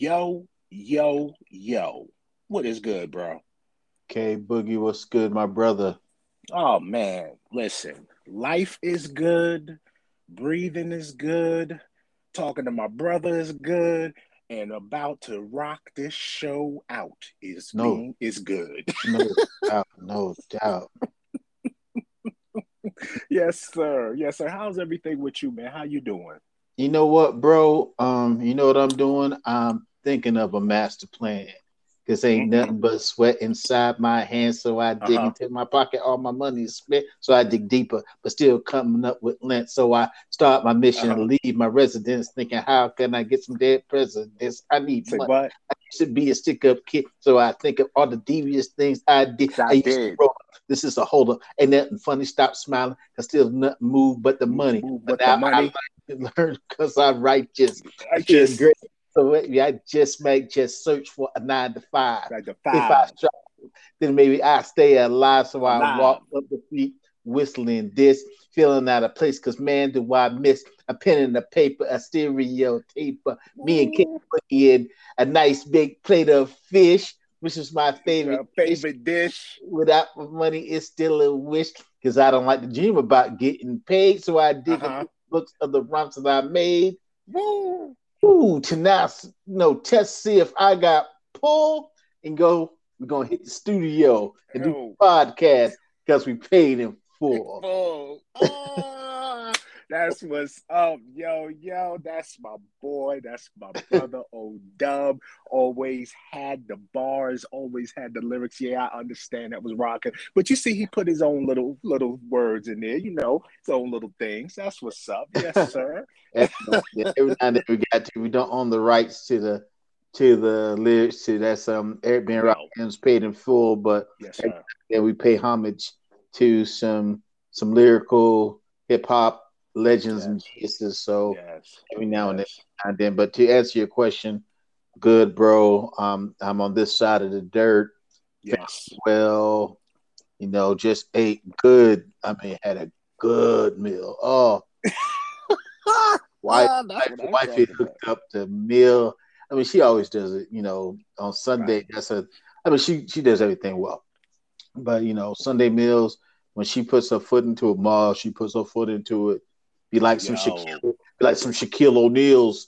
Yo, yo, yo. What is good, bro? Okay, Boogie, what's good, my brother? Oh man, listen. Life is good. Breathing is good. Talking to my brother is good. And about to rock this show out is No. is good. No doubt, no doubt. yes, sir. Yes, sir. How's everything with you, man? How you doing? You know what, bro? Um, you know what I'm doing? I'm thinking of a master plan. Cause ain't nothing but sweat inside my hands, so I dig Uh-huh. into my pocket. All my money is spent, so I dig deeper, but still coming up with lint. So I start my mission Uh-huh. and leave my residence, thinking, how can I get some dead presidents? I need Say money. what? I used to be a stick up kid, so I think of all the devious things I did. I used did. This is a hold up. Ain't nothing funny. Stop smiling. Cause still nothing move but the money. Move But but the now money. I like to learn because I'm righteous. I just great. So maybe I just might just search for a nine to five. like the If I five. strive, then maybe I stay alive. So I walk up the street whistling this, feeling out of place. Cause man, do I miss a pen and a paper, a stereo taper, me and King Boogie and a nice big plate of fish, which is my favorite. Your dish. favorite dish. Without money, it's still a wish. Cause I don't like to dream about getting paid. So I dig Uh-huh. books of the rhymes that I made. Woo. Ooh, to now, you know, test see if I got pull and go. We're gonna hit the studio and do Yo. podcast because we paid in full. full. Ah, that's what's up, yo, yo. That's my boy. That's my brother, O Dub. Always had the bars, always had the lyrics. Yeah, I understand that was rocking. But you see, he put his own little little words in there, you know, his own little things. That's what's up. Yes, sir. Every time that we got to. We don't own the rights to the to the lyrics to that's um Eric Ben No. Paid in full, but Yes, sir. then we pay homage to some some lyrical hip hop legends and geniuses. So Yes. every now and then. Yes. and then but to answer your question good bro um i'm on this side of the dirt Yes. well you know just ate good i mean had a good meal oh wife that's wife, wife hooked up the meal i mean she always does it you know on sunday Right. that's a i mean she she does everything well but you know sunday meals when she puts her foot into a mall she puts her foot into it be like some Yo. Shaquille, be like some Shaquille O'Neal's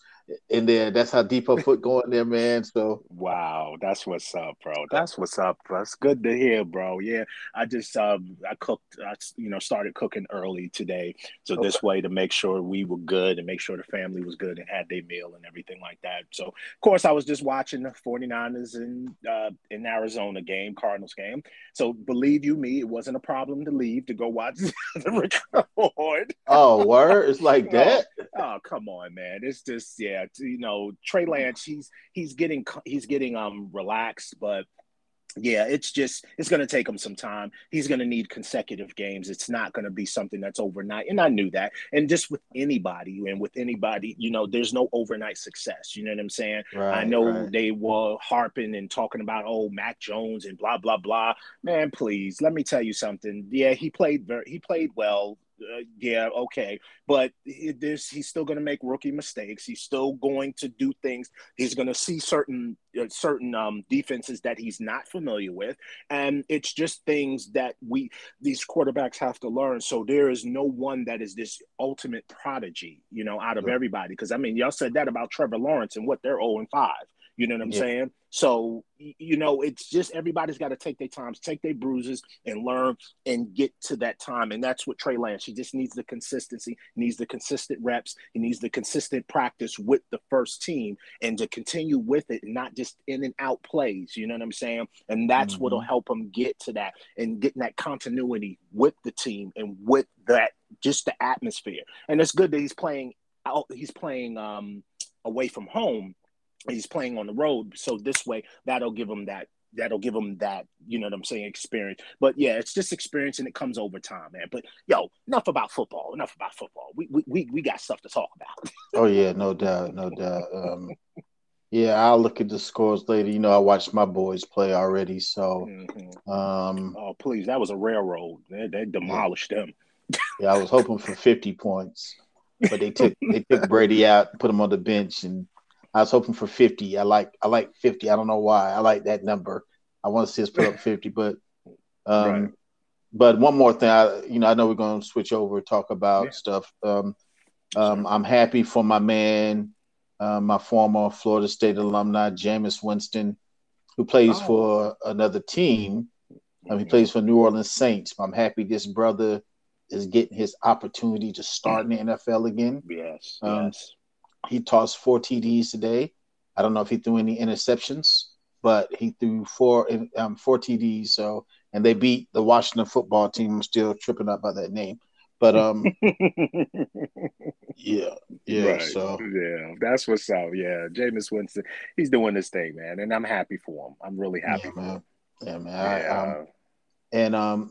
in there. That's how deep her foot going there, man. So Wow, that's what's up, bro. That's what's up. That's good to hear, bro. Yeah, I just um I cooked. I you know started cooking early today, so this way to make sure we were good and make sure the family was good and had their meal and everything like that. So of course I was just watching the 49ers in uh in Arizona game, Cardinals game. So believe you me, it wasn't a problem to leave to go watch the record. oh word, it's like that. Oh come on, man! It's just yeah, t- you know Trey Lance. He's he's getting he's getting um relaxed, but yeah, it's just it's going to take him some time. He's going to need consecutive games. It's not going to be something that's overnight, and I knew that. And just with anybody and with anybody, you know, there's no overnight success. You know what I'm saying? Right, I know right. they were harping and talking about oh Mac Jones and blah blah blah. Man, please let me tell you something. Yeah, he played very he played well. Uh, yeah, okay, but he, there's he's still going to make rookie mistakes. He's still going to do things. He's going to see certain uh, certain um, defenses that he's not familiar with, and it's just things that we these quarterbacks have to learn. So there is no one that is this ultimate prodigy, you know, out of everybody. Because I mean, y'all said that about Trevor Lawrence and what they're zero and five. You know what I'm Yeah. saying? So you know, it's just everybody's got to take their times, take their bruises, and learn and get to that time. And that's what Trey Lance. He just needs the consistency, needs the consistent reps, he needs the consistent practice with the first team, and to continue with it, not just in and out plays. You know what I'm saying? And that's Mm-hmm. what'll help him get to that and getting that continuity with the team and with that just the atmosphere. And it's good that he's playing out. He's playing um, away from home. He's playing on the road, so this way that'll give him that that'll give him that, you know what I'm saying, experience. But yeah, it's just experience and it comes over time, man. But yo, enough about football. Enough about football. We we we, we got stuff to talk about. Oh yeah, no doubt, no doubt. Um, yeah, I'll look at the scores later. You know, I watched my boys play already, so Mhm. um, Oh please, that was a railroad. They, they demolished them. yeah, I was hoping for fifty points, but they took they took Brady out, put him on the bench, and I was hoping for 50. I like I like 50. I don't know why. I like that number. I want to see us put up 50, but um right. but one more thing, I you know, I know we're gonna switch over talk about yeah. stuff. Um um I'm happy for my man, uh, my former Florida State alumni, Jameis Winston, who plays oh. for another team. Um, he plays for New Orleans Saints. I'm happy this brother is getting his opportunity to start in the NFL again. Yes, um, yes. He tossed four TDs today. I don't know if he threw any interceptions, but he threw four um, four TDs. So and they beat the Washington football team. I'm still tripping up by that name, but um, yeah, yeah. Right. So yeah, that's what's up. Yeah, Jameis Winston, he's doing this thing, man, and I'm happy for him. I'm really happy yeah, for man. him. Yeah, man. Yeah. I, um, and um,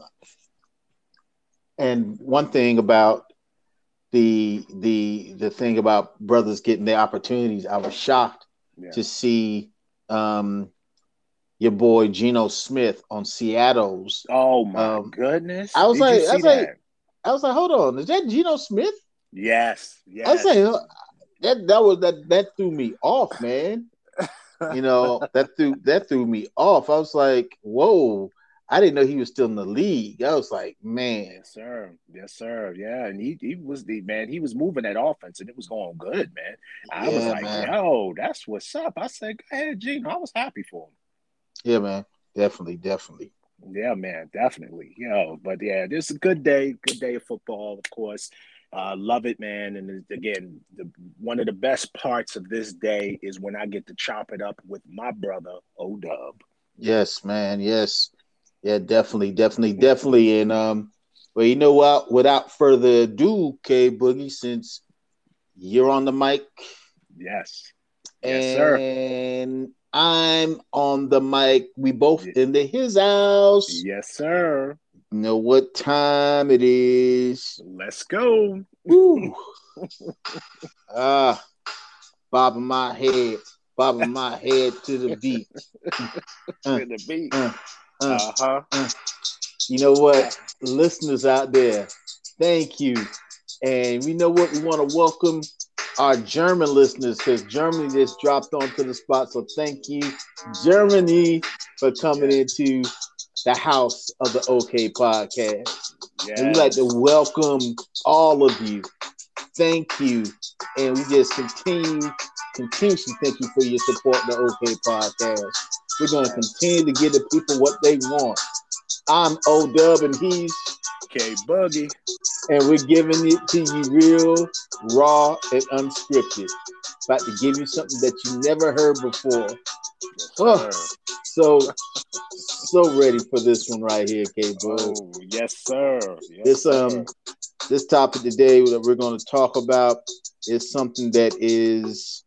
and one thing about the the the thing about brothers getting their opportunities, I was shocked yeah. to see um your boy Geno Smith on Seattle's. Oh my um, goodness! I was Did like, I was that? like, I was like, hold on, is that Geno Smith? Yes, yes. I was like, that that was that that threw me off, man. you know that threw that threw me off. I was like, whoa. I didn't know he was still in the league. I was like, man. Yes, sir. Yes, sir. Yeah. And he, he was the man, he was moving that offense and it was going good, man. I yeah, was like, man. yo, that's what's up. I said, go ahead, Geno. I was happy for him. Yeah, man. Definitely, definitely. Yeah, man, definitely. Yo, but yeah, this is a good day, good day of football, of course. Uh, love it, man. And again, the, one of the best parts of this day is when I get to chop it up with my brother, O Dub. Yes, man. Yes. Yeah, definitely, definitely, definitely. And um, well, you know what? Without further ado, K Boogie, since you're on the mic, yes, yes, sir. And I'm on the mic. We both in the his house. Yes, sir. You know what time it is? Let's go. Ah, bobbing my head, bobbing my head to the beat. to the beat. Uh, uh huh. Uh. You know what, listeners out there, thank you. And we know what we want to welcome our German listeners because Germany just dropped onto the spot. So thank you, Germany, for coming into the house of the OK podcast. Yes. And we'd like to welcome all of you. Thank you. And we just continue, continuously thank you for your support the OK podcast. We're going to continue to give the people what they want. I'm O Dub and he's K Boogie. And we're giving it to you real, raw, and unscripted. About to give you something that you never heard before. Yes, oh, so so ready for this one right here, K Bug. Oh, yes, sir. Yes, this um this topic today that we're going to talk about is something that is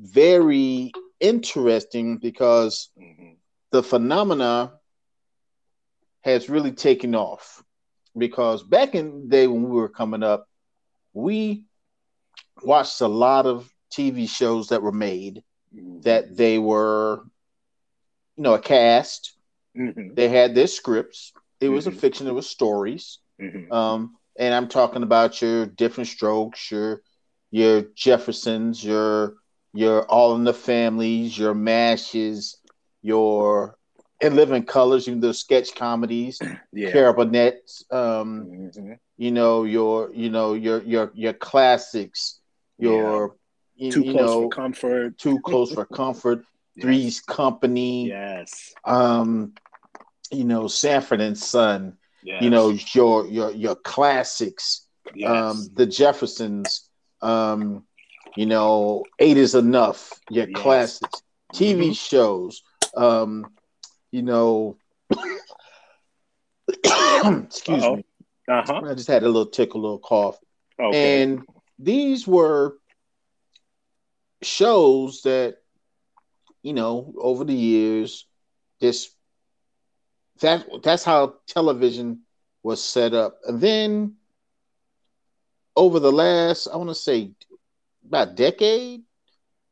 very interesting because mm-hmm. the phenomena has really taken off. Because back in the day when we were coming up, we watched a lot of TV shows that were made mm-hmm. that they were, you know, a cast. Mm-hmm. They had their scripts. It was a mm-hmm. fiction. It was stories. Um, and I'm talking about your different strokes, your your Jeffersons, your your All in the Families, your Mashes, your In Living Colors, even those sketch comedies, yeah. Um, mm-hmm. you know your you know your your your classics, your yeah. Too you, close know, for comfort, too close for comfort, yes. Three's Company, yes, um, you know Sanford and Son, yes. you know your your your classics, yes. um, the Jeffersons, um, you know, eight is enough. Your yes. classics, TV mm-hmm. shows. Um, you know, excuse Uh-oh. me. Uh-huh. I just had a little tickle, a little cough. Okay. And these were shows that, you know, over the years, this that that's how television was set up. And then over the last, I want to say about a decade,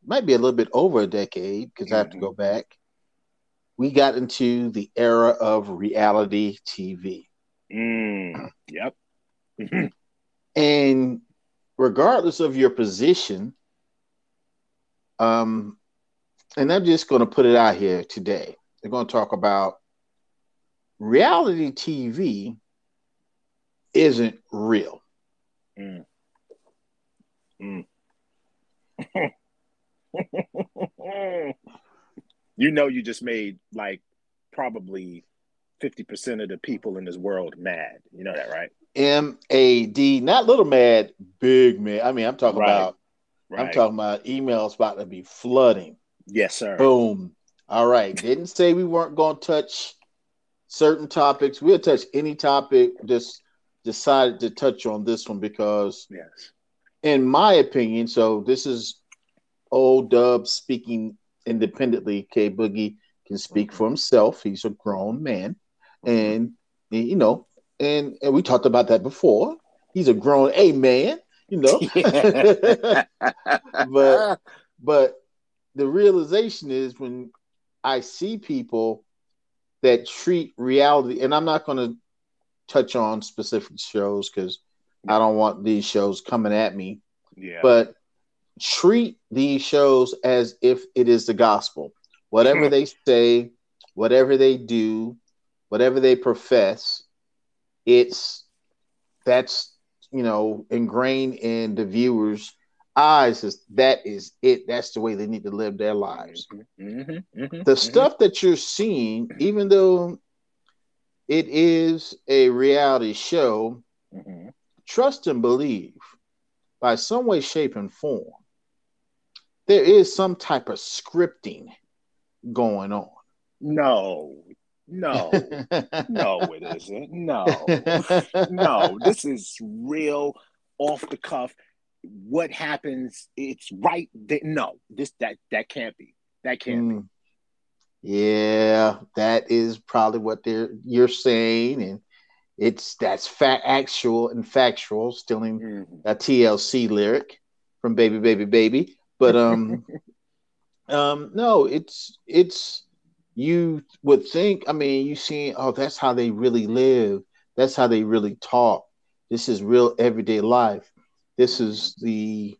might be a little bit over a decade because mm-hmm. I have to go mm-hmm. back. We got into the era of reality TV. Mm, yep. and regardless of your position, Um, and I'm just going to put it out here today. They're going to talk about reality TV isn't real. Mm. Mm. you know, you just made like probably 50% of the people in this world mad. You know that, right? M A D, not little mad, big mad. I mean, I'm talking right. about, right. I'm talking about emails about to be flooding. Yes, sir. Boom. All right. Didn't say we weren't going to touch certain topics. We'll touch any topic. Just decided to touch on this one because, yes, in my opinion, so this is O Dub speaking independently. K Boogie can speak for mm-hmm. himself. He's a grown man, mm-hmm. and you know, and and we talked about that before. He's a grown a man, you know. but but the realization is when I see people that treat reality, and I'm not going to touch on specific shows because I don't want these shows coming at me. Yeah. But treat these shows as if it is the gospel. Whatever they say, whatever they do, whatever they profess, it's that's you know ingrained in the viewers eyes is that is it that's the way they need to live their lives mm-hmm, mm-hmm, mm-hmm, the stuff that you're seeing even though it is a reality show mm-hmm. Trust and believe by some way shape and form there is some type of scripting going on. No. No. No it isn't. No. No. This is real off the cuff. What happens it's right th- no this that that can't be. That can't mm. be yeah that is probably what they're you're saying and it's that's fact actual and factual stealing mm-hmm. a tlc lyric from baby baby baby but um um no it's it's you would think i mean you see oh that's how they really live that's how they really talk this is real everyday life this is the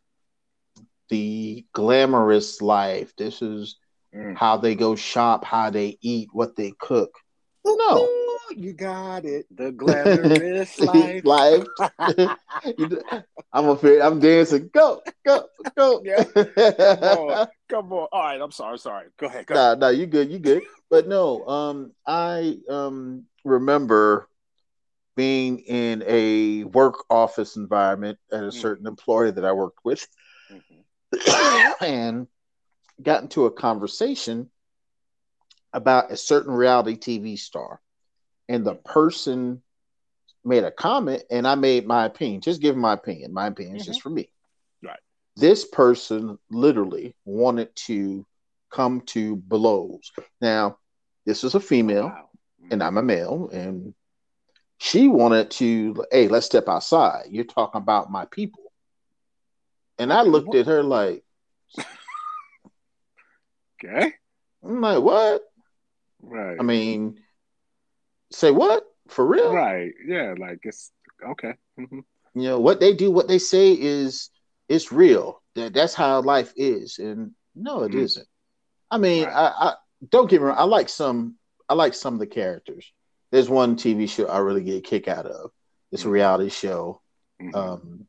the glamorous life. This is mm. how they go shop, how they eat, what they cook. No, you got it. The glamorous life. life. I'm a I'm dancing. Go, go, go. Yeah. Come on. Come on. All right. I'm sorry. Sorry. Go ahead. Go nah, nah, you good. You good. But no, um, I um remember being in a work office environment at a mm-hmm. certain employer that I worked with mm-hmm. and got into a conversation about a certain reality TV star. And the person made a comment and I made my opinion, just giving my opinion. My opinion is mm-hmm. just for me. Right. This person literally wanted to come to blows. Now, this is a female wow. and I'm a male, and she wanted to, hey, let's step outside. You're talking about my people. And I looked at her like, okay. I'm like, what? Right. I mean, say what? For real? Right. Yeah. Like it's okay. Mm-hmm. You know what they do, what they say is it's real. That that's how life is. And no, it mm-hmm. not I mean, right. I, I don't get me wrong. I like some. I like some of the characters there's one TV show I really get a kick out of. It's a mm-hmm. reality show. Mm-hmm. Um,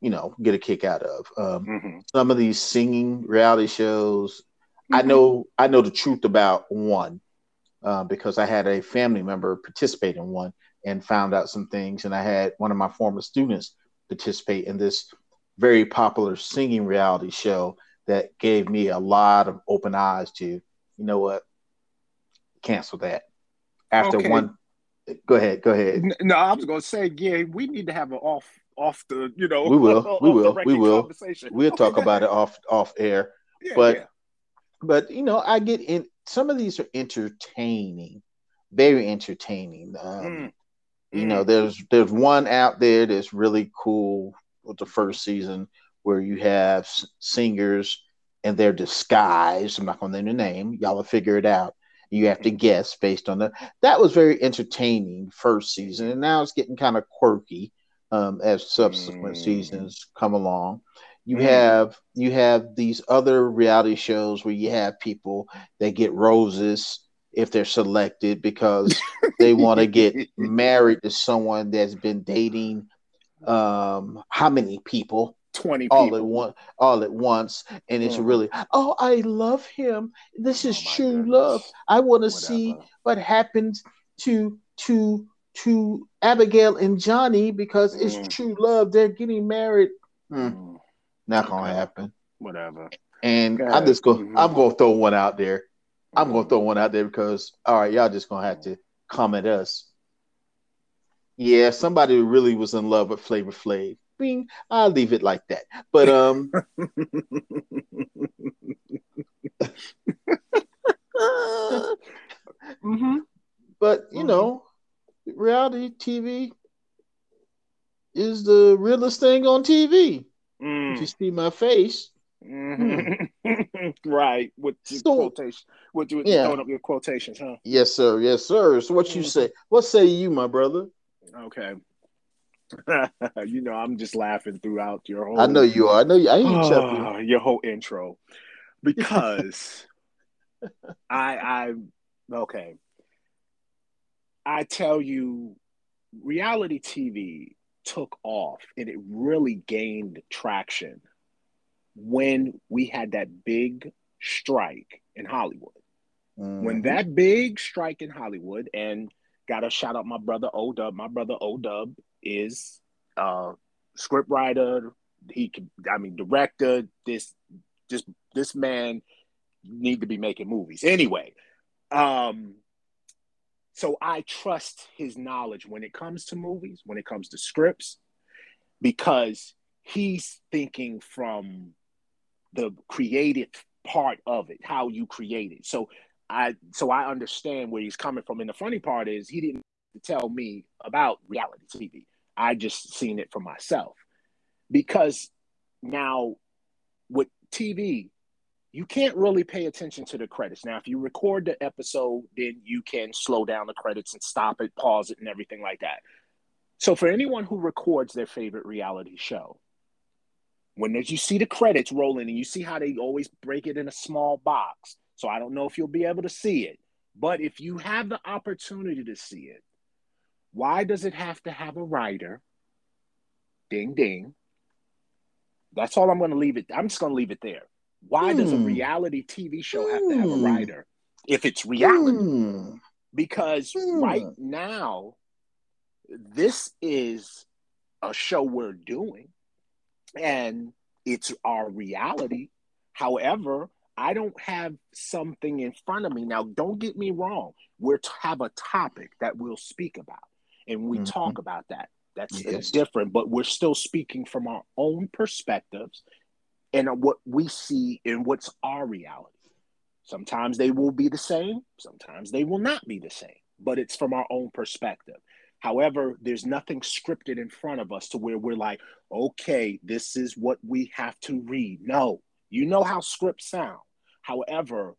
you know, get a kick out of. Um, mm-hmm. Some of these singing reality shows, I mm-hmm. know I know the truth about one uh, because I had a family member participate in one and found out some things, and I had one of my former students participate in this very popular singing reality show that gave me a lot of open eyes to, you know what, cancel that after okay. one. Go ahead. Go ahead. No, I was going to say, yeah, we need to have an off off the, you know, we will, we will, we will. We'll okay, talk about it off off air. Yeah, but yeah. but you know, I get in. Some of these are entertaining, very entertaining. Um, mm. You mm. know, there's there's one out there that's really cool with the first season where you have singers and they're disguised. I'm not going to name the name. Y'all will figure it out. You have to guess based on the. That was very entertaining first season, and now it's getting kind of quirky um, as subsequent mm. seasons come along. You mm. have you have these other reality shows where you have people that get roses if they're selected because they want to get married to someone that's been dating um how many people 20 all at once all at once and it's mm. really oh i love him this is oh true goodness. love i want to see what happens to to to abigail and johnny because mm. it's true love they're getting married mm. Not okay. gonna happen whatever and i'm just going mm-hmm. i'm gonna throw one out there i'm gonna throw one out there because all right y'all just gonna have to comment us yeah somebody really was in love with flavor flav bing, I'll leave it like that. But um mm-hmm. But you mm-hmm. know, reality TV is the realest thing on TV. Mm. If you see my face. Mm-hmm. right. With your so, quotation. With you yeah. throwing up your quotations, huh? Yes, sir. Yes, sir. So what you mm-hmm. say? What say you, my brother? Okay. you know, I'm just laughing throughout your whole. I know you are. I know you. I ain't Your whole intro, because I, I, okay. I tell you, reality TV took off and it really gained traction when we had that big strike in Hollywood. Mm-hmm. When that big strike in Hollywood, and gotta shout out my brother O Dub. My brother O Dub is uh script writer. He can, I mean, director. This, this, this man need to be making movies anyway. Um, so I trust his knowledge when it comes to movies, when it comes to scripts, because he's thinking from the creative part of it, how you create it. So I so I understand where he's coming from. And the funny part is he didn't tell me about reality TV. I just seen it for myself. Because now with TV, you can't really pay attention to the credits. Now, if you record the episode, then you can slow down the credits and stop it, pause it, and everything like that. So, for anyone who records their favorite reality show, when you see the credits rolling and you see how they always break it in a small box, so I don't know if you'll be able to see it, but if you have the opportunity to see it, why does it have to have a writer? Ding ding. That's all I'm going to leave it. I'm just going to leave it there. Why mm. does a hmm. reality TV show have to have a hmm. writer if it's reality? Mm. Because mm. right now, this is a show we're doing and it's our reality. However, I don't have something in front of me. Now, don't get me wrong. We have a topic that we'll speak about and we mm-hmm. talk about that. That's yes. different, but we're still speaking from our own perspectives and what we see and what's our reality. Sometimes they will be the same, sometimes they will not be the same, but it's from our own perspective. However, there's nothing scripted in front of us to where we're like, okay, this is what we have to read. No, you know how scripts sound. However,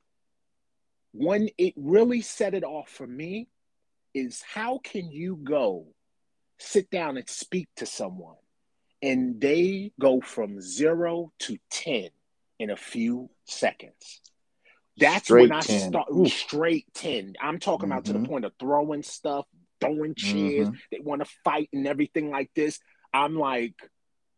when it really set it off for me is how can you go sit down and speak to someone and they go from zero to 10 in a few seconds. That's straight when I 10. start Ooh. straight 10. I'm talking mm-hmm. about to the mm-hmm. point of throwing stuff, throwing chairs. Mm-hmm. They want to fight and everything like this. I'm like,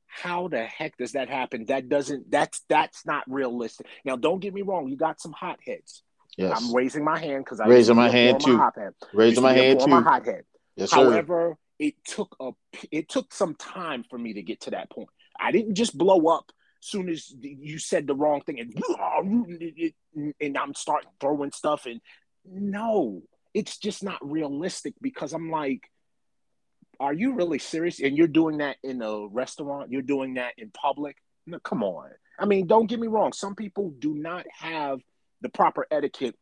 how the heck does that happen? That doesn't, that's, that's not realistic. Now, don't get me wrong. You got some hotheads. Yes. I'm raising my hand because I'm raising my hand too. My raising my hand too. My hothead. Yes, However, it took a it took some time for me to get to that point. I didn't just blow up as soon as you said the wrong thing and and I'm starting throwing stuff and no, it's just not realistic because I'm like are you really serious? And you're doing that in a restaurant you're doing that in public? No, come on. I mean don't get me wrong. Some people do not have the proper etiquette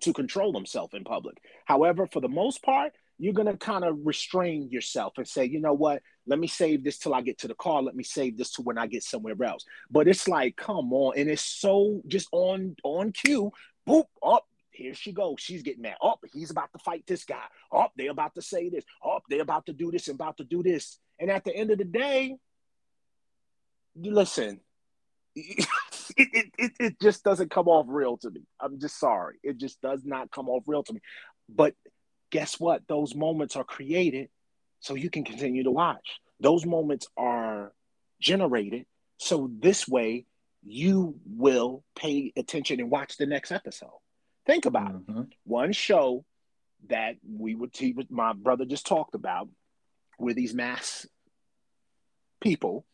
to control themselves in public. However for the most part you're going to kind of restrain yourself and say, you know what, let me save this till I get to the car. Let me save this to when I get somewhere else. But it's like, come on. And it's so just on on cue. Boop, up. here she goes. She's getting mad. Up, oh, he's about to fight this guy. Up, oh, they're about to say this. Up, oh, they're about to do this and about to do this. And at the end of the day, you listen, it, it, it, it just doesn't come off real to me. I'm just sorry. It just does not come off real to me. But guess what? Those moments are created so you can continue to watch. Those moments are generated so this way you will pay attention and watch the next episode. Think about mm-hmm. it. One show that we would see, my brother just talked about, where these mass people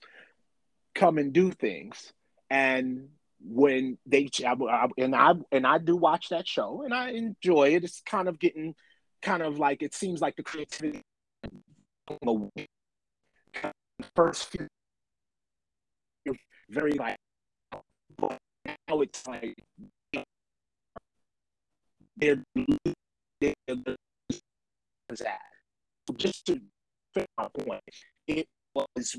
come and do things, and when they and I and I do watch that show and I enjoy it. It's kind of getting kind of like it seems like the creativity first few very like now it's like they're, they're. Just to fit my point, it was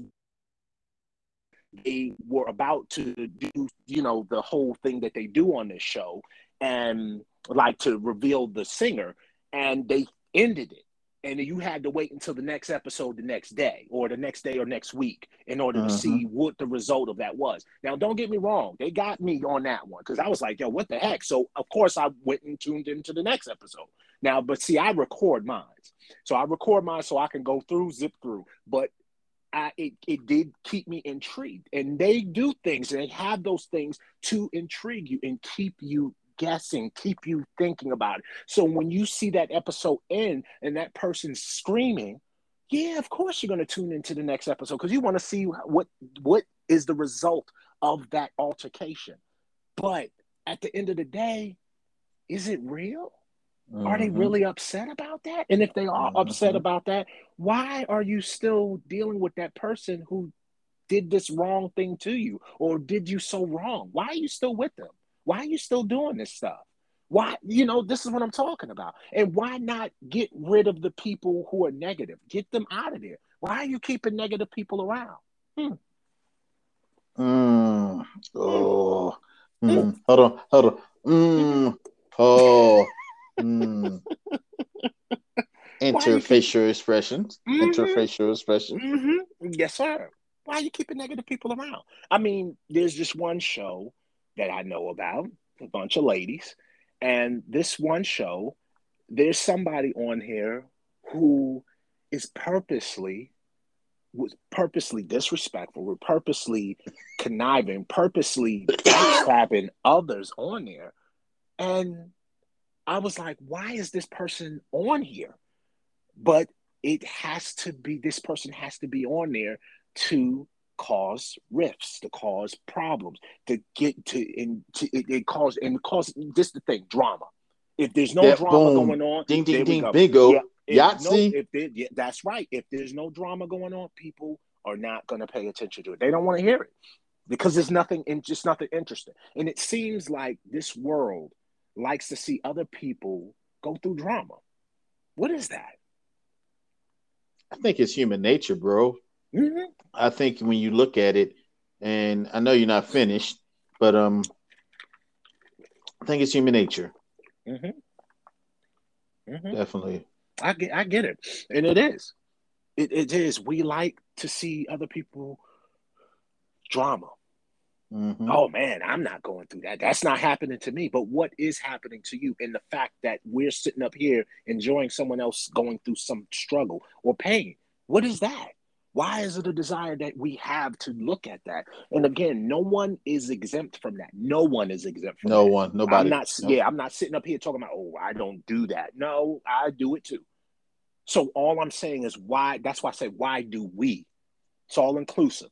they were about to do, you know, the whole thing that they do on this show and like to reveal the singer, and they ended it and you had to wait until the next episode the next day or the next day or next week in order uh-huh. to see mm-hmm. what the result of that was. Now, don't get me wrong, they got me on that one because I was like, yo, what the heck? So, of course, I went and tuned into the next episode. Now, but see, I record mine. So I record mine so I can go through, zip through. But I, it, it did keep me intrigued. And they do things and they have those things to intrigue you and keep you guessing, keep you thinking about it. So when you see that episode end and that person's screaming, yeah, of course you're going to tune into the next episode because you want to see what what is the result of that altercation. But at the end of the day, is it real? Mm-hmm. Are they mm-hmm. really upset about that? And if they are mm-hmm. upset about that, why are you still dealing with that person who did this wrong thing to you or did you so wrong? Why are you still with them? Why are you still doing this stuff? Why, you know, this is what I'm talking about. And why not get rid of the people who are negative? Get them out of there. Why are you keeping negative people around? Hmm. Mm. Oh. Mm. Mm. Hold on. Hold on. Mm. Oh. Mm. Interfacial keep... expressions. Mm-hmm. Interfacial expressions. Mm-hmm. Yes, sir. Why are you keeping negative people around? I mean, there's just one show that I know about, a bunch of ladies. And this one show, there's somebody on here who is purposely was purposely disrespectful, were purposely conniving, purposely backstabbing others on there. And I was like, why is this person on here? But it has to be, this person has to be on there to cause rifts, to cause problems, to get to and to, it, it cause and cause this the thing drama. If there's no drama boom. going on, ding ding ding, bingo, yeah, Yahtzee. No, if there, yeah, that's right. If there's no drama going on, people are not going to pay attention to it. They don't want to hear it because there's nothing and just nothing interesting. And it seems like this world likes to see other people go through drama. What is that? I think it's human nature, bro. Mm-hmm. I think when you look at it, and I know you're not finished, but um, I think it's human nature. Mm-hmm. Mm-hmm. Definitely. I get, I get it, and it is, it, it is. We like to see other people drama. Mm-hmm. Oh man, I'm not going through that. That's not happening to me. But what is happening to you? in the fact that we're sitting up here enjoying someone else going through some struggle or pain. What is that? Why is it a desire that we have to look at that? And again, no one is exempt from that. No one is exempt from that. no that. one, nobody. I'm not. No. Yeah, I'm not sitting up here talking about. Oh, I don't do that. No, I do it too. So all I'm saying is why. That's why I say why do we? It's all inclusive.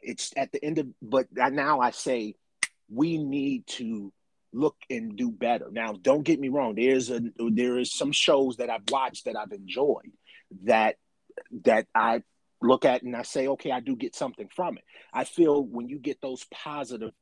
It's at the end of, but now I say we need to look and do better. Now, don't get me wrong. There's a there is some shows that I've watched that I've enjoyed that that I look at and I say, okay, I do get something from it. I feel when you get those positive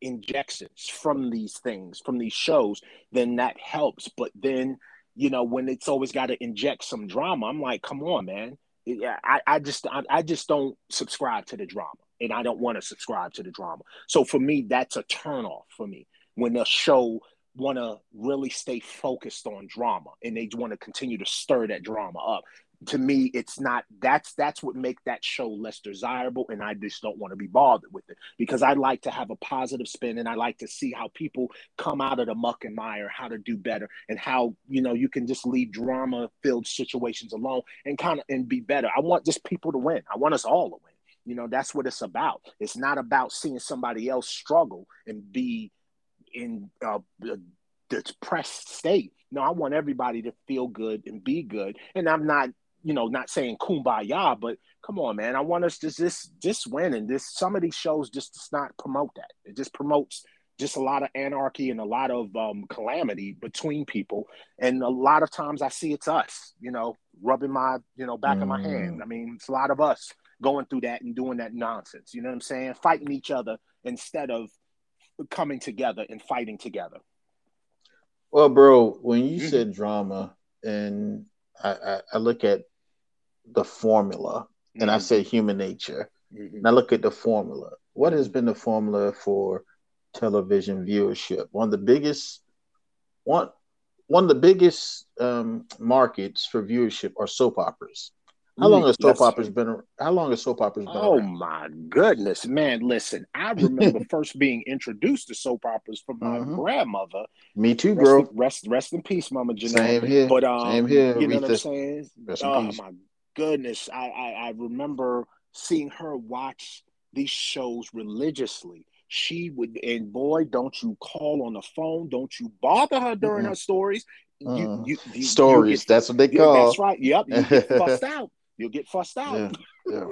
injections from these things, from these shows, then that helps. But then, you know, when it's always got to inject some drama, I'm like, come on, man. Yeah, I, I just I, I just don't subscribe to the drama. And I don't want to subscribe to the drama. So for me, that's a turn off for me. When a show want to really stay focused on drama and they want to continue to stir that drama up to me it's not that's that's what make that show less desirable and i just don't want to be bothered with it because i like to have a positive spin and i like to see how people come out of the muck and mire how to do better and how you know you can just leave drama filled situations alone and kind of and be better. I want just people to win. I want us all to win. You know that's what it's about. It's not about seeing somebody else struggle and be in a, a depressed state. No, I want everybody to feel good and be good. And I'm not you know, not saying kumbaya, but come on, man. I want us to just just win. And this some of these shows just does not promote that. It just promotes just a lot of anarchy and a lot of um, calamity between people. And a lot of times I see it's us, you know, rubbing my, you know, back mm. of my hand. I mean, it's a lot of us going through that and doing that nonsense. You know what I'm saying? Fighting each other instead of coming together and fighting together. Well, bro, when you mm-hmm. said drama, and I, I, I, look at the formula, and I mm-hmm. say human nature. Mm-hmm. And I look at the formula. What has been the formula for television viewership? One of the biggest one one of the biggest um, markets for viewership are soap operas. How long has soap operas been? How long has soap operas been? Oh around? my goodness, man! Listen, I remember first being introduced to soap operas from my mm-hmm. grandmother. Me too, bro. Rest, rest, rest in peace, Mama Janelle. Same here. But um, Same here. You know what I'm saying? oh my goodness, I, I I remember seeing her watch these shows religiously. She would, and boy, don't you call on the phone, don't you bother her during mm-hmm. her stories. Uh, you, you, stories. Get, that's what they call. That's right. Yep. You get fussed out. You'll get fussed out. Yeah. yeah.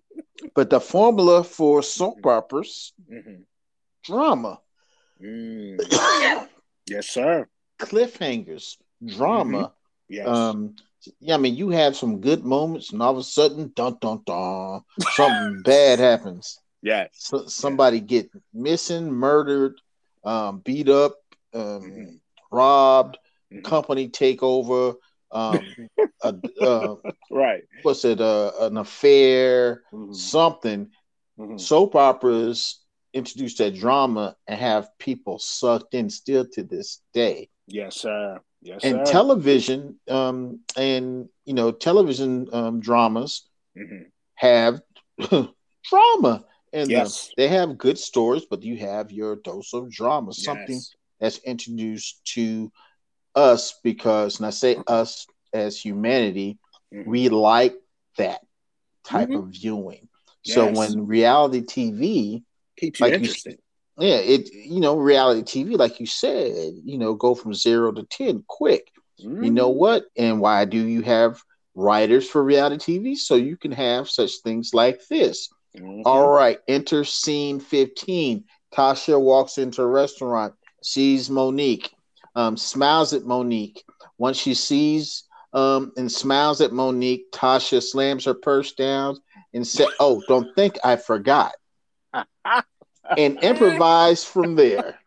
but the formula for soap operas, mm-hmm. drama. Mm. yes, sir. Cliffhangers, drama. Mm-hmm. Yes. Um, I mean, you have some good moments, and all of a sudden, dun dun dun, something bad happens. Yes. So, somebody get missing, murdered, um, beat up, um, mm-hmm. robbed, mm-hmm. company takeover, um, a, uh, right? What's it? Uh, an affair, mm-hmm. something. Mm-hmm. Soap operas introduce that drama and have people sucked in still to this day. Yes, sir. Yes, and sir. television, um, and you know, television um, dramas mm-hmm. have drama and yes. they have good stories, but you have your dose of drama, yes. something that's introduced to us because, and I say us as humanity, mm-hmm. we like that type mm-hmm. of viewing. Yes. So when reality TV keeps you like interested. You, yeah, it you know, reality TV, like you said, you know, go from zero to ten quick. Mm-hmm. You know mm-hmm. what? And why do you have writers for reality TV? So you can have such things like this. Mm-hmm. All right, enter scene 15. Tasha walks into a restaurant, sees Monique, um, smiles at Monique. Once she sees um, and smiles at Monique, Tasha slams her purse down and said, Oh, don't think I forgot. And improvise from there.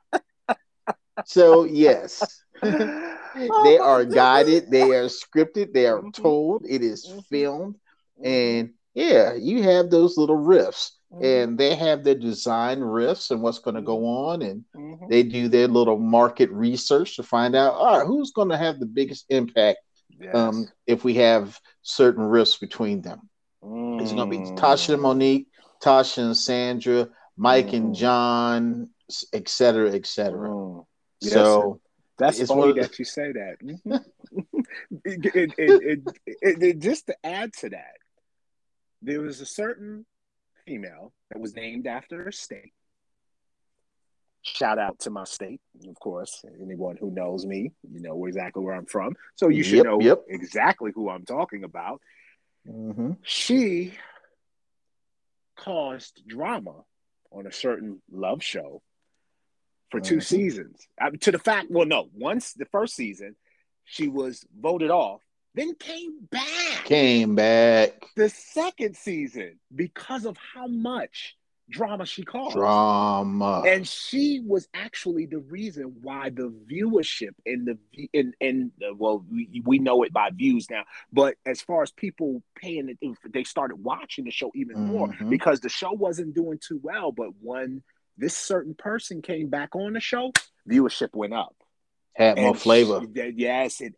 So, yes, oh they are guided, they are scripted, they are mm-hmm. told, it is mm-hmm. filmed, mm-hmm. and yeah, you have those little riffs. And they have their design riffs and what's going to go on, and they do their little market research to find out, all right, who's going to have the biggest impact yes. um, if we have certain riffs between them. Mm. It's going to be Tasha and Monique, Tasha and Sandra, Mike mm. and John, etc., etc. Mm. Yes. So that's funny that you say that. it, it, it, just to add to that, there was a certain female that was named after a state. Shout out to my state, of course. Anyone who knows me, you know exactly where I'm from. So you should yep, know yep. exactly who I'm talking about. Mm-hmm. She caused drama on a certain love show for 2 mm-hmm. seasons. Uh, to the fact, well, no, once the first season, she was voted off then came back. Came back. The second season because of how much drama she caused. Drama. And she was actually the reason why the viewership in the in in well we, we know it by views now, but as far as people paying it, they started watching the show even more mm-hmm. because the show wasn't doing too well. But when this certain person came back on the show, viewership went up. Had more flavor. she- yes, it.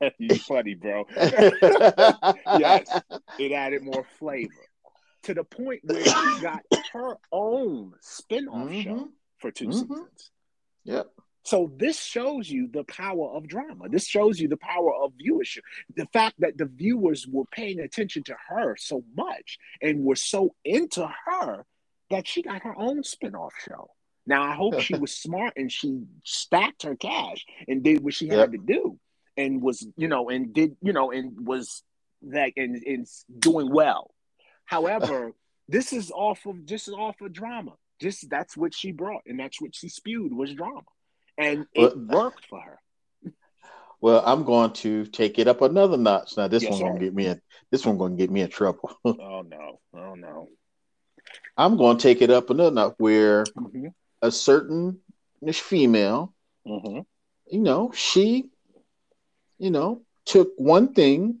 you funny, bro. yes, it added more flavor to the point where she got her own spin-off show Mhm. for 2 Mhm. seasons. Yep. So this shows you the power of drama. This shows you the power of viewership. The fact that the viewers were paying attention to her so much and were so into her that she got her own spin-off show. Now I hope she was smart and she stacked her cash and did what she had to do and was, you know, and did, you know, and was that and, and doing well. However, this is off of just off of drama. Just that's what she brought and that's what she spewed was drama. And it Well- worked for her. Well, I'm going to take it up another notch. Now this Yes, one gonna get me in this one gonna get me in trouble. Oh no. Oh no. I'm gonna take it up another notch where hmm a certain female, hmm you know, she, you know, took one thing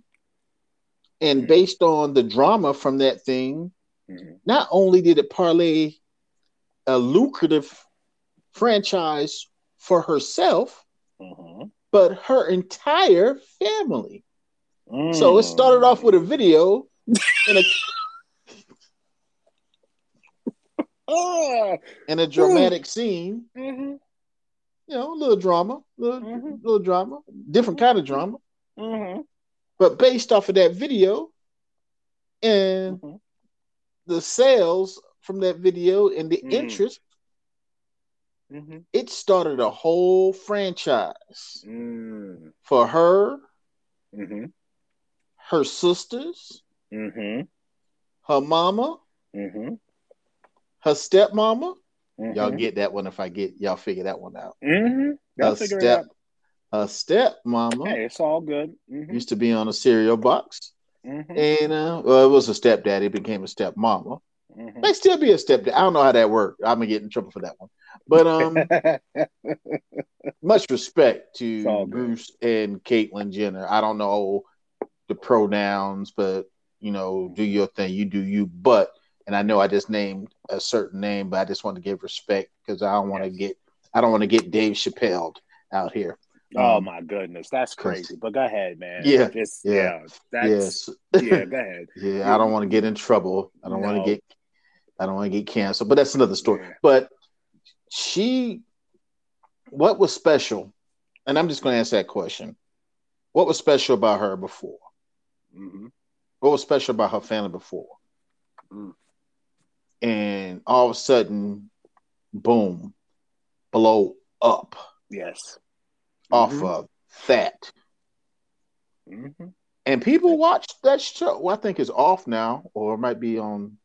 and Mhm. based on the drama from that thing, hmm not only did it parlay a lucrative franchise for herself, hmm but her entire family. So Mm. it started off with a video and a Oh. and a dramatic scene, hmm you know, a little drama, little, Mhm. little drama, different kind of drama, hmm but based off of that video and hmm the sales from that video and the Mm. interest, hmm it started a whole franchise Mm. for her, hmm her sisters, hmm her mama, hmm her stepmama. Y'all get that one if I get y'all figure that one out. Mm-hmm. Her step, her stepmama. Hey, it's all good. Mm-hmm. used to be on a cereal box, Mm-hmm. and uh, well, it was a stepdaddy, became a stepmama. Mm-hmm. May still be a stepdad. I don't know how that worked. I'm gonna get in trouble for that one. But um, much respect to. Bruce and Caitlyn Jenner. I don't know the pronouns, but you know, do your thing. You do you. But and I know I just named a certain name, but I just want to give respect because I don't want to Yes. get I don't want to get Dave Chappelle out here. Oh Um, my goodness, that's crazy. But go ahead, man. Yeah, Just, yeah, yeah, that's Yes. yeah. Go ahead. Yeah, I don't want to get in trouble. I don't want to get I don't want to get canceled. But that's another story. Yeah. But she what was special? And I'm just gonna ask that question. What was special about her before? hmm What was special about her family before? Mm. And all of a sudden, boom, blow up Yes. Off Mhm. of that. Mhm. And people watch that show. Well, I think it's off now, or it might be on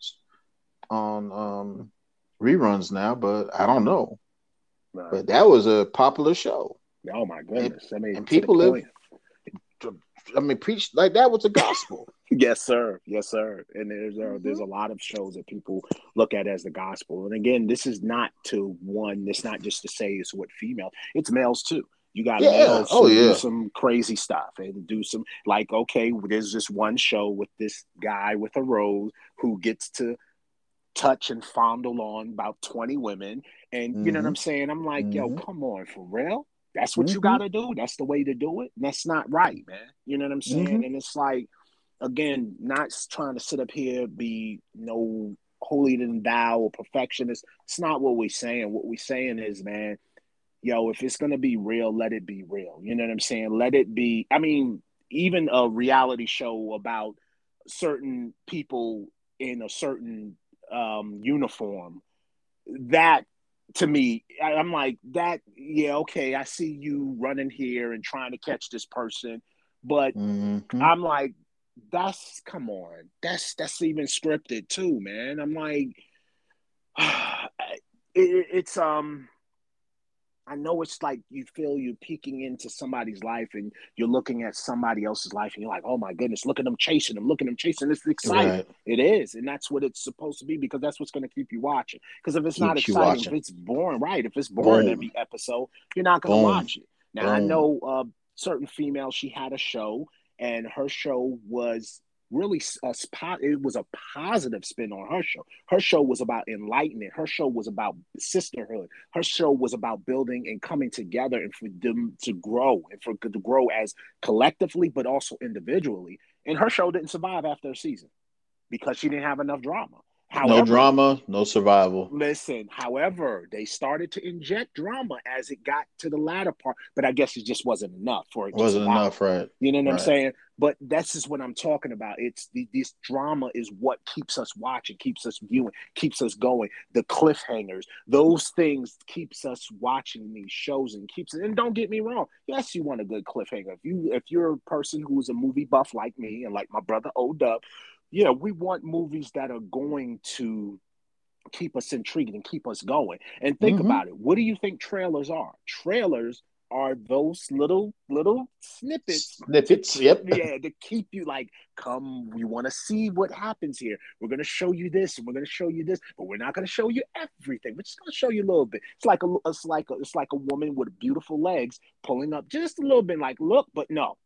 on um, reruns now, but I don't know. But that was a popular show. oh my goodness. I mean, and people live- I mean, preach like that was the gospel. Yes, sir. Yes, sir. And there's a, Mhm. there's a lot of shows that people look at as the gospel. And again, this is not to one. It's not just to say it's what female. It's males too. You got Yeah. males Oh, yeah. do some crazy stuff and do some like okay. There's this one show with this guy with a rose who gets to touch and fondle on about 20 women and you know what Mhm. i'm saying i'm like yo Mhm. come on for real that's what you Mhm. gotta do that's the way to do it and that's not right man you know what i'm saying Mhm. and it's like again not trying to sit up here be no holier than thou or perfectionist it's not what we're saying what we're saying is man yo if it's gonna be real let it be real. You know what i'm saying? Let it be i mean even a reality show about certain people in a certain um, uniform that to me I, i'm like that yeah okay i see you running here and trying to catch this person but Mhm. i'm like that's come on that's that's even scripted too man. I'm like it, it's um I know it's like you feel you're peeking into somebody's life and you're looking at somebody else's life and you're like, oh my goodness, look at them chasing them, look at them chasing. It's exciting. Right. It is, and that's what it's supposed to be because that's what's going to keep you watching. Because if it's not exciting, if it's boring, right? If it's boring Boom. every episode, you're not going to watch it. Now I Boom. know uh, certain female, she had a show, and her show was really a spot. It was a positive spin on her show. Her show was about enlightenment. Her show was about sisterhood. Her show was about building and coming together and for them to grow and for to grow as collectively, but also individually. And her show didn't survive after a season because she didn't have enough drama. However, no drama, no survival. Listen, however, they started to inject drama as it got to the latter part, but I guess it just wasn't enough for it. Wasn't enough, right? You know what right. I'm saying? But that's just what I'm talking about. It's the, this drama is what keeps us watching, keeps us viewing, keeps us going. The cliffhangers, those things keeps us watching these shows and keeps. And don't get me wrong, yes, you want a good cliffhanger. If you if you're a person who's a movie buff like me and like my brother O Dub, yeah, we want movies that are going to keep us intrigued and keep us going. And think mm-hmm. about it. What do you think trailers are? Trailers are those little little snippets. Snippets, yep. Yeah, to keep you like, come, we want to see what happens here. We're gonna show you this and we're gonna show you this, but we're not gonna show you everything. We're just gonna show you a little bit. It's like a it's like a, it's like a woman with beautiful legs pulling up just a little bit, like, look, but no,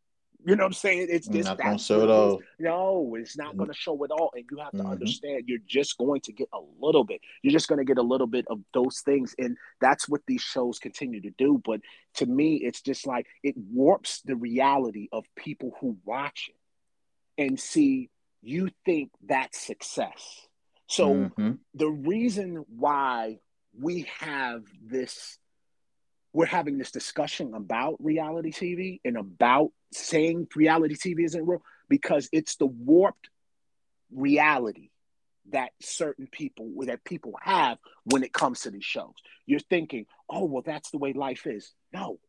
you know what I'm saying? It's this. not gonna show it all. No, it's not mm-hmm. gonna show it all. And you have to mm-hmm. understand you're just going to get a little bit. You're just gonna get a little bit of those things. And that's what these shows continue to do. But to me, it's just like it warps the reality of people who watch it and see you think that's success. So mm-hmm. the reason why we have this we're having this discussion about reality TV and about saying reality TV isn't real because it's the warped reality that certain people that people have when it comes to these shows. You're thinking, "Oh, well that's the way life is." No.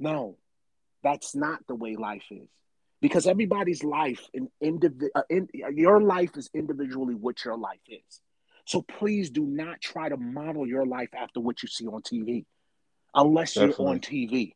No. That's not the way life is. Because everybody's life in, indiv- uh, in your life is individually what your life is. So please do not try to model your life after what you see on TV unless Definitely. you're on TV.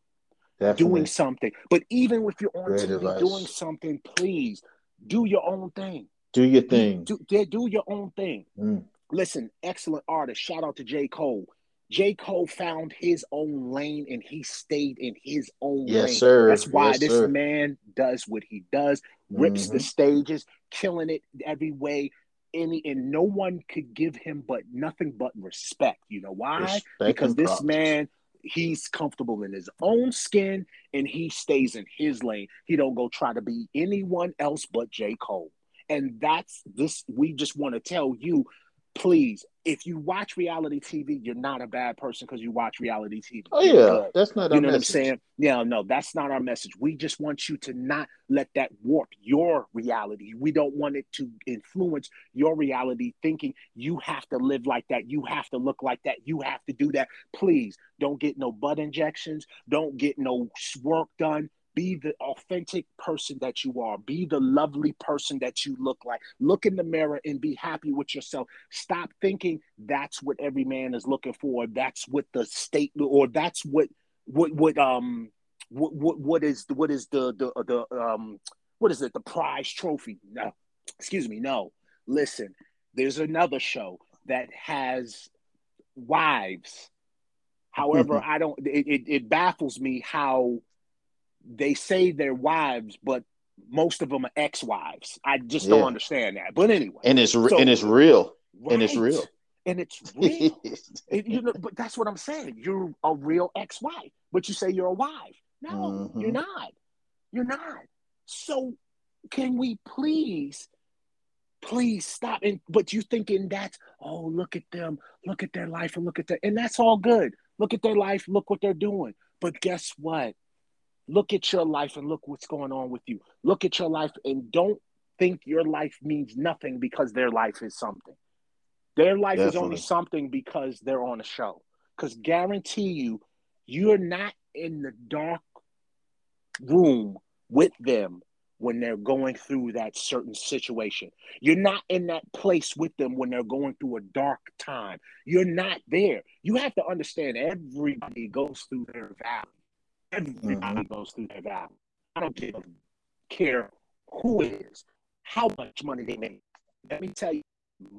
Definitely. doing something. But even if you're on Great TV advice. doing something, please do your own thing. Do your thing. Do, do, do your own thing. Mm. Listen, excellent artist. Shout out to J. Cole. J. Cole found his own lane and he stayed in his own yes, lane. Sir. That's why yes, this sir. man does what he does, rips mm-hmm. the stages, killing it every way. Any and no one could give him but nothing but respect. You know why? Respect because this props. man he's comfortable in his own skin and he stays in his lane. He don't go try to be anyone else but J. Cole. And that's this we just want to tell you please, if you watch reality TV, you're not a bad person because you watch reality TV. Oh yeah, that's not you know message. what I'm saying. Yeah, no, that's not our message. We just want you to not let that warp your reality. We don't want it to influence your reality, thinking you have to live like that, you have to look like that, you have to do that. Please don't get no butt injections. Don't get no work done be the authentic person that you are. Be the lovely person that you look like. Look in the mirror and be happy with yourself. Stop thinking that's what every man is looking for. That's what the state or that's what what what um what what, what is what is the the the um what is it the prize trophy? No, excuse me. No, listen. There's another show that has wives. However, I don't. It, it, it baffles me how they say they're wives, but most of them are ex-wives. I just yeah. don't understand that. But anyway, and it's so, and it's real, right. and it's real, and it's real. it, you know, but that's what I'm saying. You're a real ex-wife, but you say you're a wife. No, mm-hmm. you're not. You're not. So, can we please? Please stop. And but you thinking that's oh look at them, look at their life, and look at that, and that's all good. Look at their life, look what they're doing. But guess what? Look at your life and look what's going on with you. Look at your life and don't think your life means nothing because their life is something. Their life Definitely. is only something because they're on a show. Because guarantee you, you're not in the dark room with them when they're going through that certain situation. You're not in that place with them when they're going through a dark time. You're not there. You have to understand everybody goes through their valley. Everybody mm-hmm. goes through that valley. I don't give, a care who it is, how much money they make. Let me tell you,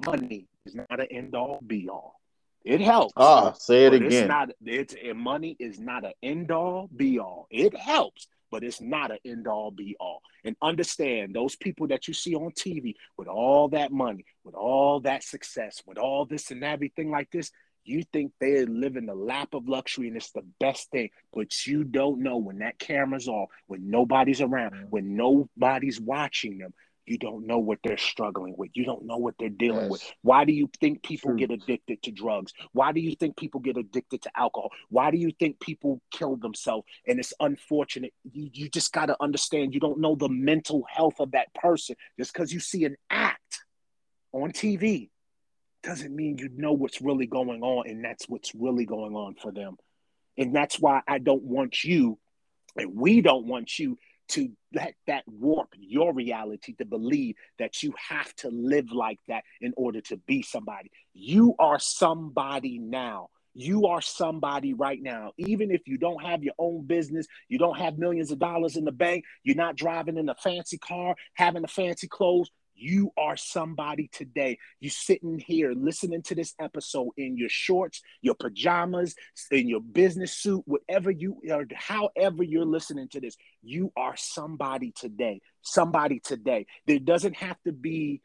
money is not an end all be all. It helps. Ah, say it again. It's not. It's money is not an end all be all. It helps, but it's not an end all be all. And understand those people that you see on TV with all that money, with all that success, with all this and everything like this, you think they're living the lap of luxury and it's the best thing, but you don't know when that camera's off, when nobody's around, mm-hmm. when nobody's watching them, you don't know what they're struggling with. You don't know what they're dealing yes. with. Why do you think people True. get addicted to drugs? Why do you think people get addicted to alcohol? Why do you think people kill themselves? And it's unfortunate. You, you just got to understand you don't know the mental health of that person just because you see an act on TV doesn't mean you know what's really going on and that's what's really going on for them. And that's why i don't want you and we don't want you to let that warp your reality to believe that you have to live like that in order to be somebody. You are somebody now. You are somebody right now. Even if you don't have your own business, you don't have millions of dollars in the bank, you're not driving in a fancy car, having the fancy clothes, you are somebody today. You sitting here listening to this episode in your shorts, your pajamas, in your business suit, whatever you or however you're listening to this, you are somebody today. Somebody today. There doesn't have to be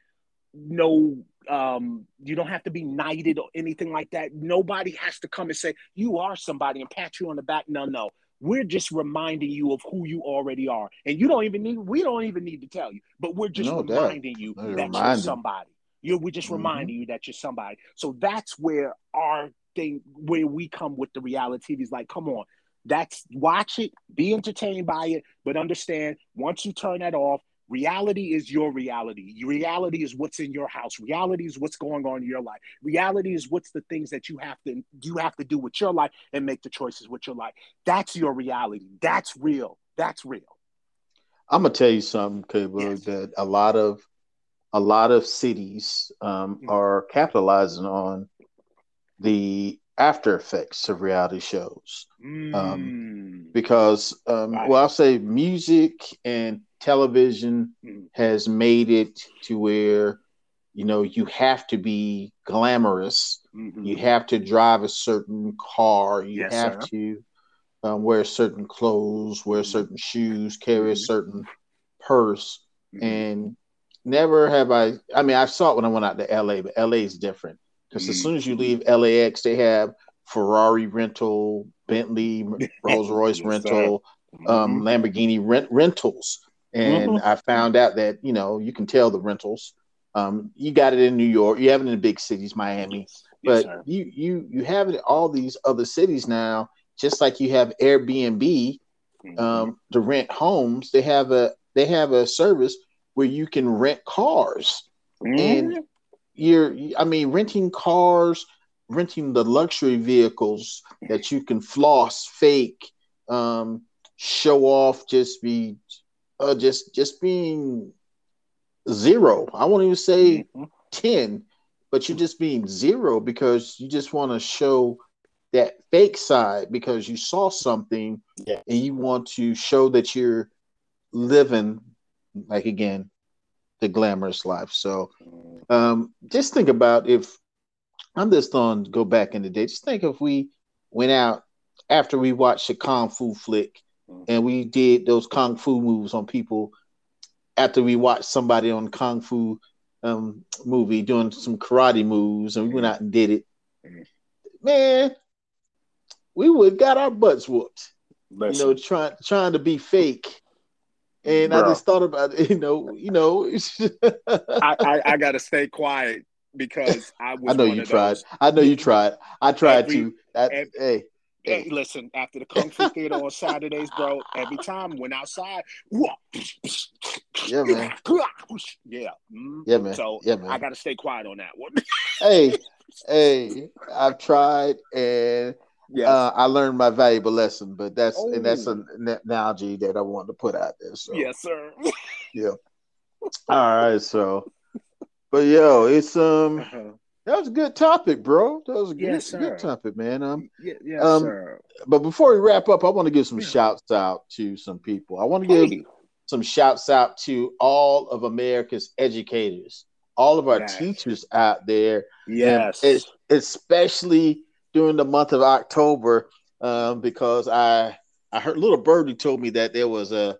no um you don't have to be knighted or anything like that nobody has to come and say you are somebody and pat you on the back no no we're just reminding you of who you already are. And you don't even need, we don't even need to tell you, but we're just no reminding doubt. you no, that reminding. you're somebody. You're, we're just mm-hmm. reminding you that you're somebody. So that's where our thing, where we come with the reality is like, come on, that's watch it, be entertained by it, but understand once you turn that off, Reality is your reality. Reality is what's in your house. Reality is what's going on in your life. Reality is what's the things that you have to you have to do with your life and make the choices with your life. That's your reality. That's real. That's real. I'm gonna tell you something, Cable, yes. that a lot of a lot of cities um, mm-hmm. are capitalizing on the after effects of reality shows um, mm. um, because um, right. well i'll say music and television mm. has made it to where you know you have to be glamorous mm-hmm. you have to drive a certain car you yes, have sir. to um, wear certain clothes wear mm-hmm. certain shoes carry mm-hmm. a certain purse mm-hmm. and never have i i mean i saw it when i went out to la but la is different because as soon as you leave lax they have ferrari rental bentley rolls royce yes, rental um, mm-hmm. lamborghini rent rentals and mm-hmm. I found out that you know you can tell the rentals. Um, you got it in New York, you have it in the big cities, Miami, yes. but yes, you you you have it in all these other cities now. Just like you have Airbnb mm-hmm. um, to rent homes, they have a they have a service where you can rent cars, mm-hmm. and you're I mean renting cars, renting the luxury vehicles that you can floss, fake, um, show off, just be uh, just just being zero. I won't even say mm-hmm. ten, but you're just being zero because you just want to show that fake side because you saw something yeah. and you want to show that you're living like again the glamorous life. So um, just think about if I'm just on go back in the day. Just think if we went out after we watched a kung fu flick and we did those kung fu moves on people after we watched somebody on kung fu um, movie doing some karate moves, and we went out and did it. Man, we would got our butts whooped. Listen. You know, trying trying to be fake. And Bro. I just thought about it, you know, you know. I, I, I gotta stay quiet because I was. I know you tried. I know you tried. I tried every, to. every, hey, Hey, listen, after the Kung Fu Theater on Saturdays, bro, every time went outside, yeah, man. Yeah. Mm. Yeah, man. So yeah, man. I got to stay quiet on that one. hey, hey, I've tried and yes. uh, I learned my valuable lesson, but that's oh. and that's an analogy that I wanted to put out there. So yes, sir. yeah. All right, so, but yo, it's um. Uh-huh that was a good topic, bro. That was a good, yes, good topic, man. Um, yeah, yes, um, sir. But before we wrap up, I want to give some yeah. shouts out to some people. I want to give hey. some shouts out to all of America's educators, all of our teachers out there. Yes, especially during the month of October, um, because I I heard little birdie told me that there was a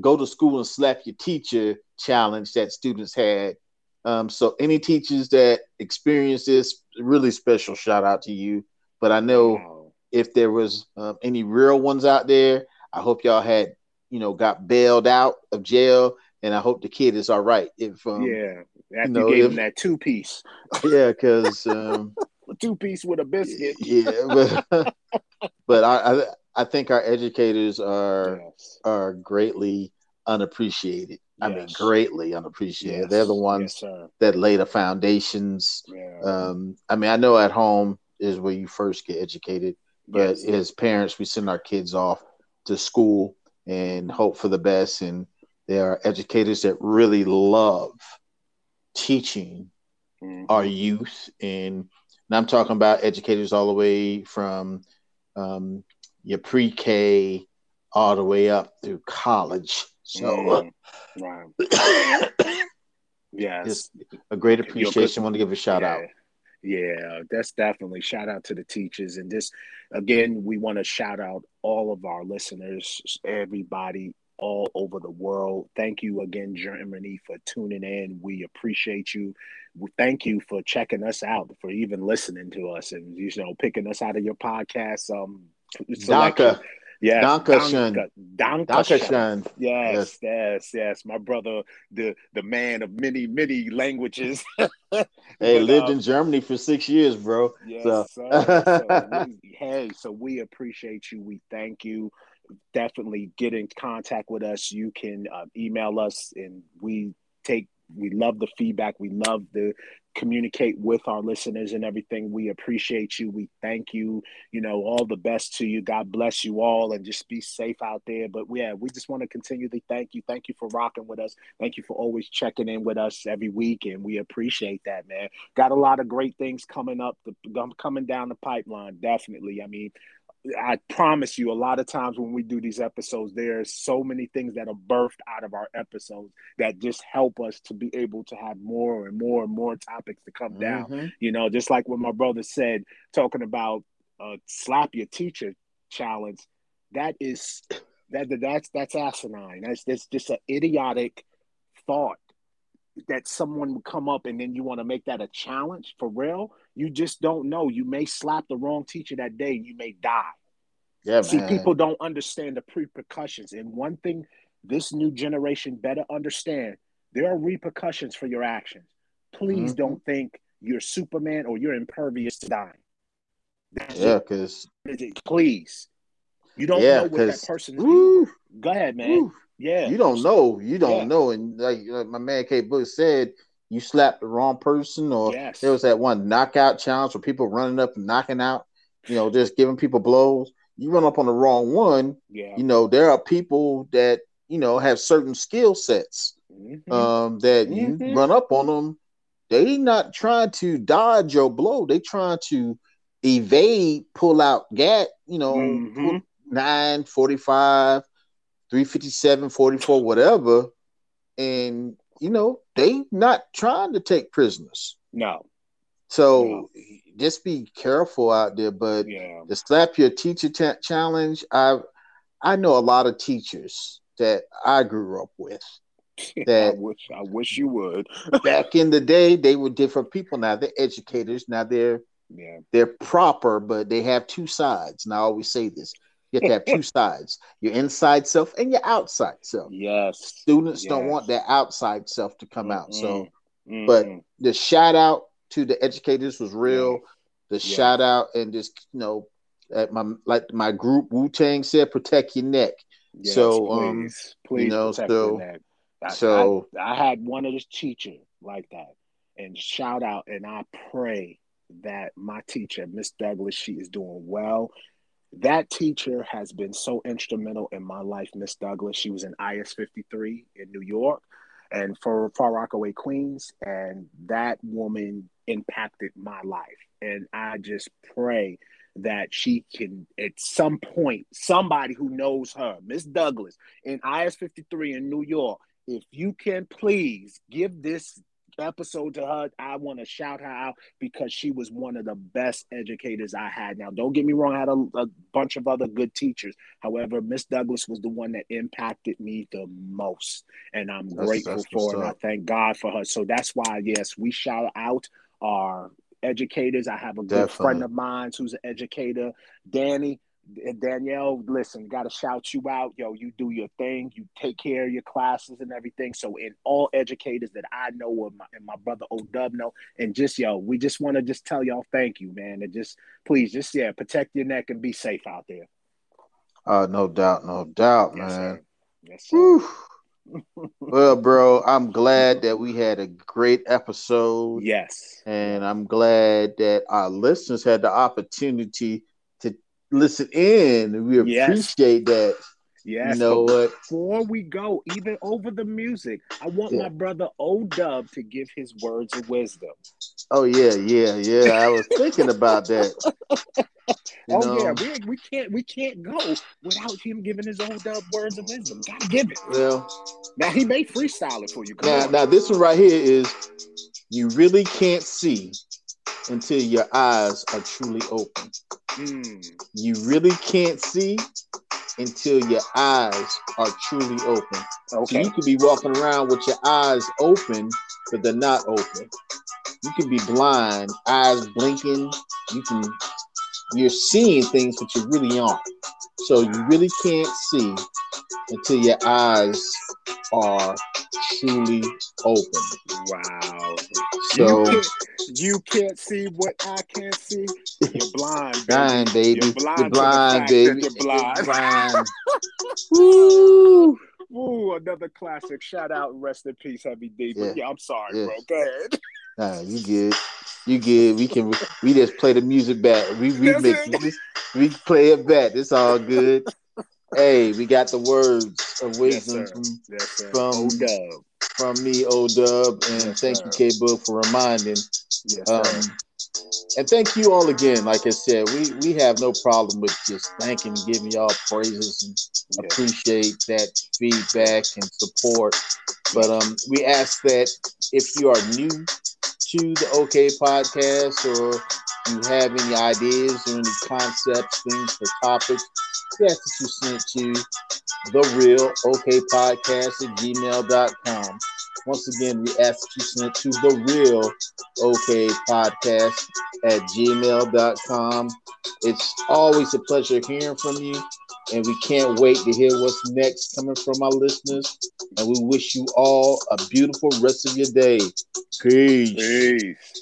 go to school and slap your teacher challenge that students had. Um, so any teachers that experience this, really special shout out to you. But I know if there was um, any real ones out there, I hope y'all had you know got bailed out of jail, and I hope the kid is all right. If um, yeah, after you, know, you gave if, him that two piece, yeah, because um, two piece with a biscuit, yeah, but but I, I I think our educators are yes. are greatly unappreciated. Yes. I mean, greatly unappreciated. Yes. They're the ones yes, that lay the foundations. Yeah. Um, I mean, I know at home is where you first get educated, but as parents, we send our kids off to school and hope for the best. And there are educators that really love teaching mm-hmm. our youth, and, and I'm talking about educators all the way from um, your pre-K all the way up through college. So, mm, right. yes, a great appreciation. Want to give a shout yeah. out. Yeah, that's definitely shout out to the teachers. And this, again, we want to shout out all of our listeners, everybody all over the world. Thank you again, Germany, for tuning in. We appreciate you. Thank you for checking us out, for even listening to us, and you know, picking us out of your podcast um, Danke. Yes. Dankeschön. Dankeschön. Yes, yes, yes, yes. My brother, the the man of many, many languages. hey, but, lived uh, in Germany for six years, bro. Yes, so. so we, hey, so we appreciate you. We thank you. Definitely get in contact with us. You can uh, email us, and we take we love the feedback. We love the communicate with our listeners and everything. We appreciate you. We thank you. You know, all the best to you. God bless you all and just be safe out there. But yeah, we just want to continue to thank you. Thank you for rocking with us. Thank you for always checking in with us every week. And we appreciate that, man. Got a lot of great things coming up, coming down the pipeline. Definitely. I mean, I promise you, a lot of times when we do these episodes, there's so many things that are birthed out of our episodes that just help us to be able to have more and more and more topics to come mm-hmm. down. You know, just like what my brother said, talking about uh, slap your teacher challenge. That is that that's that's asinine. That's that's just an idiotic thought that someone would come up and then you want to make that a challenge for real, you just don't know. You may slap the wrong teacher that day, you may die. Yeah, See, man. people don't understand the repercussions. And one thing this new generation better understand there are repercussions for your actions. Please mm-hmm. don't think you're Superman or you're impervious to dying. That's yeah, because please. You don't yeah, know what that person is. Go ahead, man. Woo. Yeah. You don't know. You don't yeah. know. And like, like, my man K Boogie said, you slapped the wrong person, or yes. there was that one knockout challenge where people running up and knocking out, you know, just giving people blows. You run up on the wrong one. Yeah. You know, there are people that, you know, have certain skill sets mm-hmm. um, that mm-hmm. you run up on them. They not trying to dodge your blow. They trying to evade, pull out gat, you know, mm-hmm. 9, 45, 357, 44, whatever. And, you know, they not trying to take prisoners. No. So no. Just be careful out there. But yeah. the slap your teacher t- challenge, I I know a lot of teachers that I grew up with. That I wish I wish you would. back in the day, they were different people. Now they're educators. Now they're yeah. they're proper, but they have two sides. And I always say this: you have to have two sides your inside self and your outside self. Yes. Students yes. don't want their outside self to come mm-hmm. out. So, mm-hmm. but the shout out to the educators was real. The yeah. shout out and just, you know, at my like my group Wu Tang said, protect your neck. Yes, so, please, um, please, you know, so, I, so I, I had one of the teachers like that, and shout out, and I pray that my teacher, Miss Douglas, she is doing well that teacher has been so instrumental in my life, Miss Douglas. She was in IS 53 in New York and for Far Rockaway, Queens. And that woman impacted my life. And I just pray that she can, at some point, somebody who knows her, Miss Douglas, in IS 53 in New York, if you can please give this episode to her. I want to shout her out because she was one of the best educators I had. Now, don't get me wrong, I had a, a bunch of other good teachers. However, Miss Douglas was the one that impacted me the most. And I'm that's, grateful that's for it. I thank God for her. So that's why, yes, we shout out our educators. I have a good Definitely. friend of mine who's an educator, Danny. Danielle, listen, got to shout you out. Yo, you do your thing. You take care of your classes and everything. So, in all educators that I know and my, and my brother O Dub know, and just yo, we just want to just tell y'all thank you, man. And just please, just yeah, protect your neck and be safe out there. Uh, no doubt, no doubt, yes, man. Sir. Yes, sir. Well, bro, I'm glad that we had a great episode. Yes. And I'm glad that our listeners had the opportunity to listen in. We yes. appreciate that. Yes. You know what? Before we go, even over the music, I want yeah. my brother O Dub to give his words of wisdom. Oh yeah, yeah, yeah. I was thinking about that. Oh know? yeah, we, we can't we can't go without him giving his own dub words of wisdom. Gotta give it. Well, now he may freestyle it for you. Now, on. now this one right here is you really can't see until your eyes are truly open. Mm. You really can't see until your eyes are truly open. Okay. So you could be walking around with your eyes open, but they're not open. You can be blind, eyes blinking. You can you're seeing things, but you really aren't. So you really can't see until your eyes are truly open. Wow. So you can't, you can't see what I can't see. You're blind, baby. blind, baby. You're blind, you're blind baby. You're blind. Blind. Woo. Ooh, another classic. Shout out rest in peace, Heavy D. But yeah, yeah I'm sorry, yeah. bro. Go ahead. Nah, you good. You good. We can we just play the music back. We we make we play it back. It's all good. hey, we got the words of wisdom yes, from yes, from O-Dub. from me, O Dub, and yes, thank sir. you, K Book, for reminding. Yes, um, and thank you all again. Like I said, we we have no problem with just thanking and giving y'all praises and appreciate that feedback and support. But um, we ask that if you are new to the OK podcast or you have any ideas or any concepts, things for topics, we ask that you send to the real OK podcast at gmail.com. Once again, we ask you send to the real OK podcast at gmail.com. It's always a pleasure hearing from you, and we can't wait to hear what's next coming from our listeners. And we wish you all a beautiful rest of your day. Peace. Peace.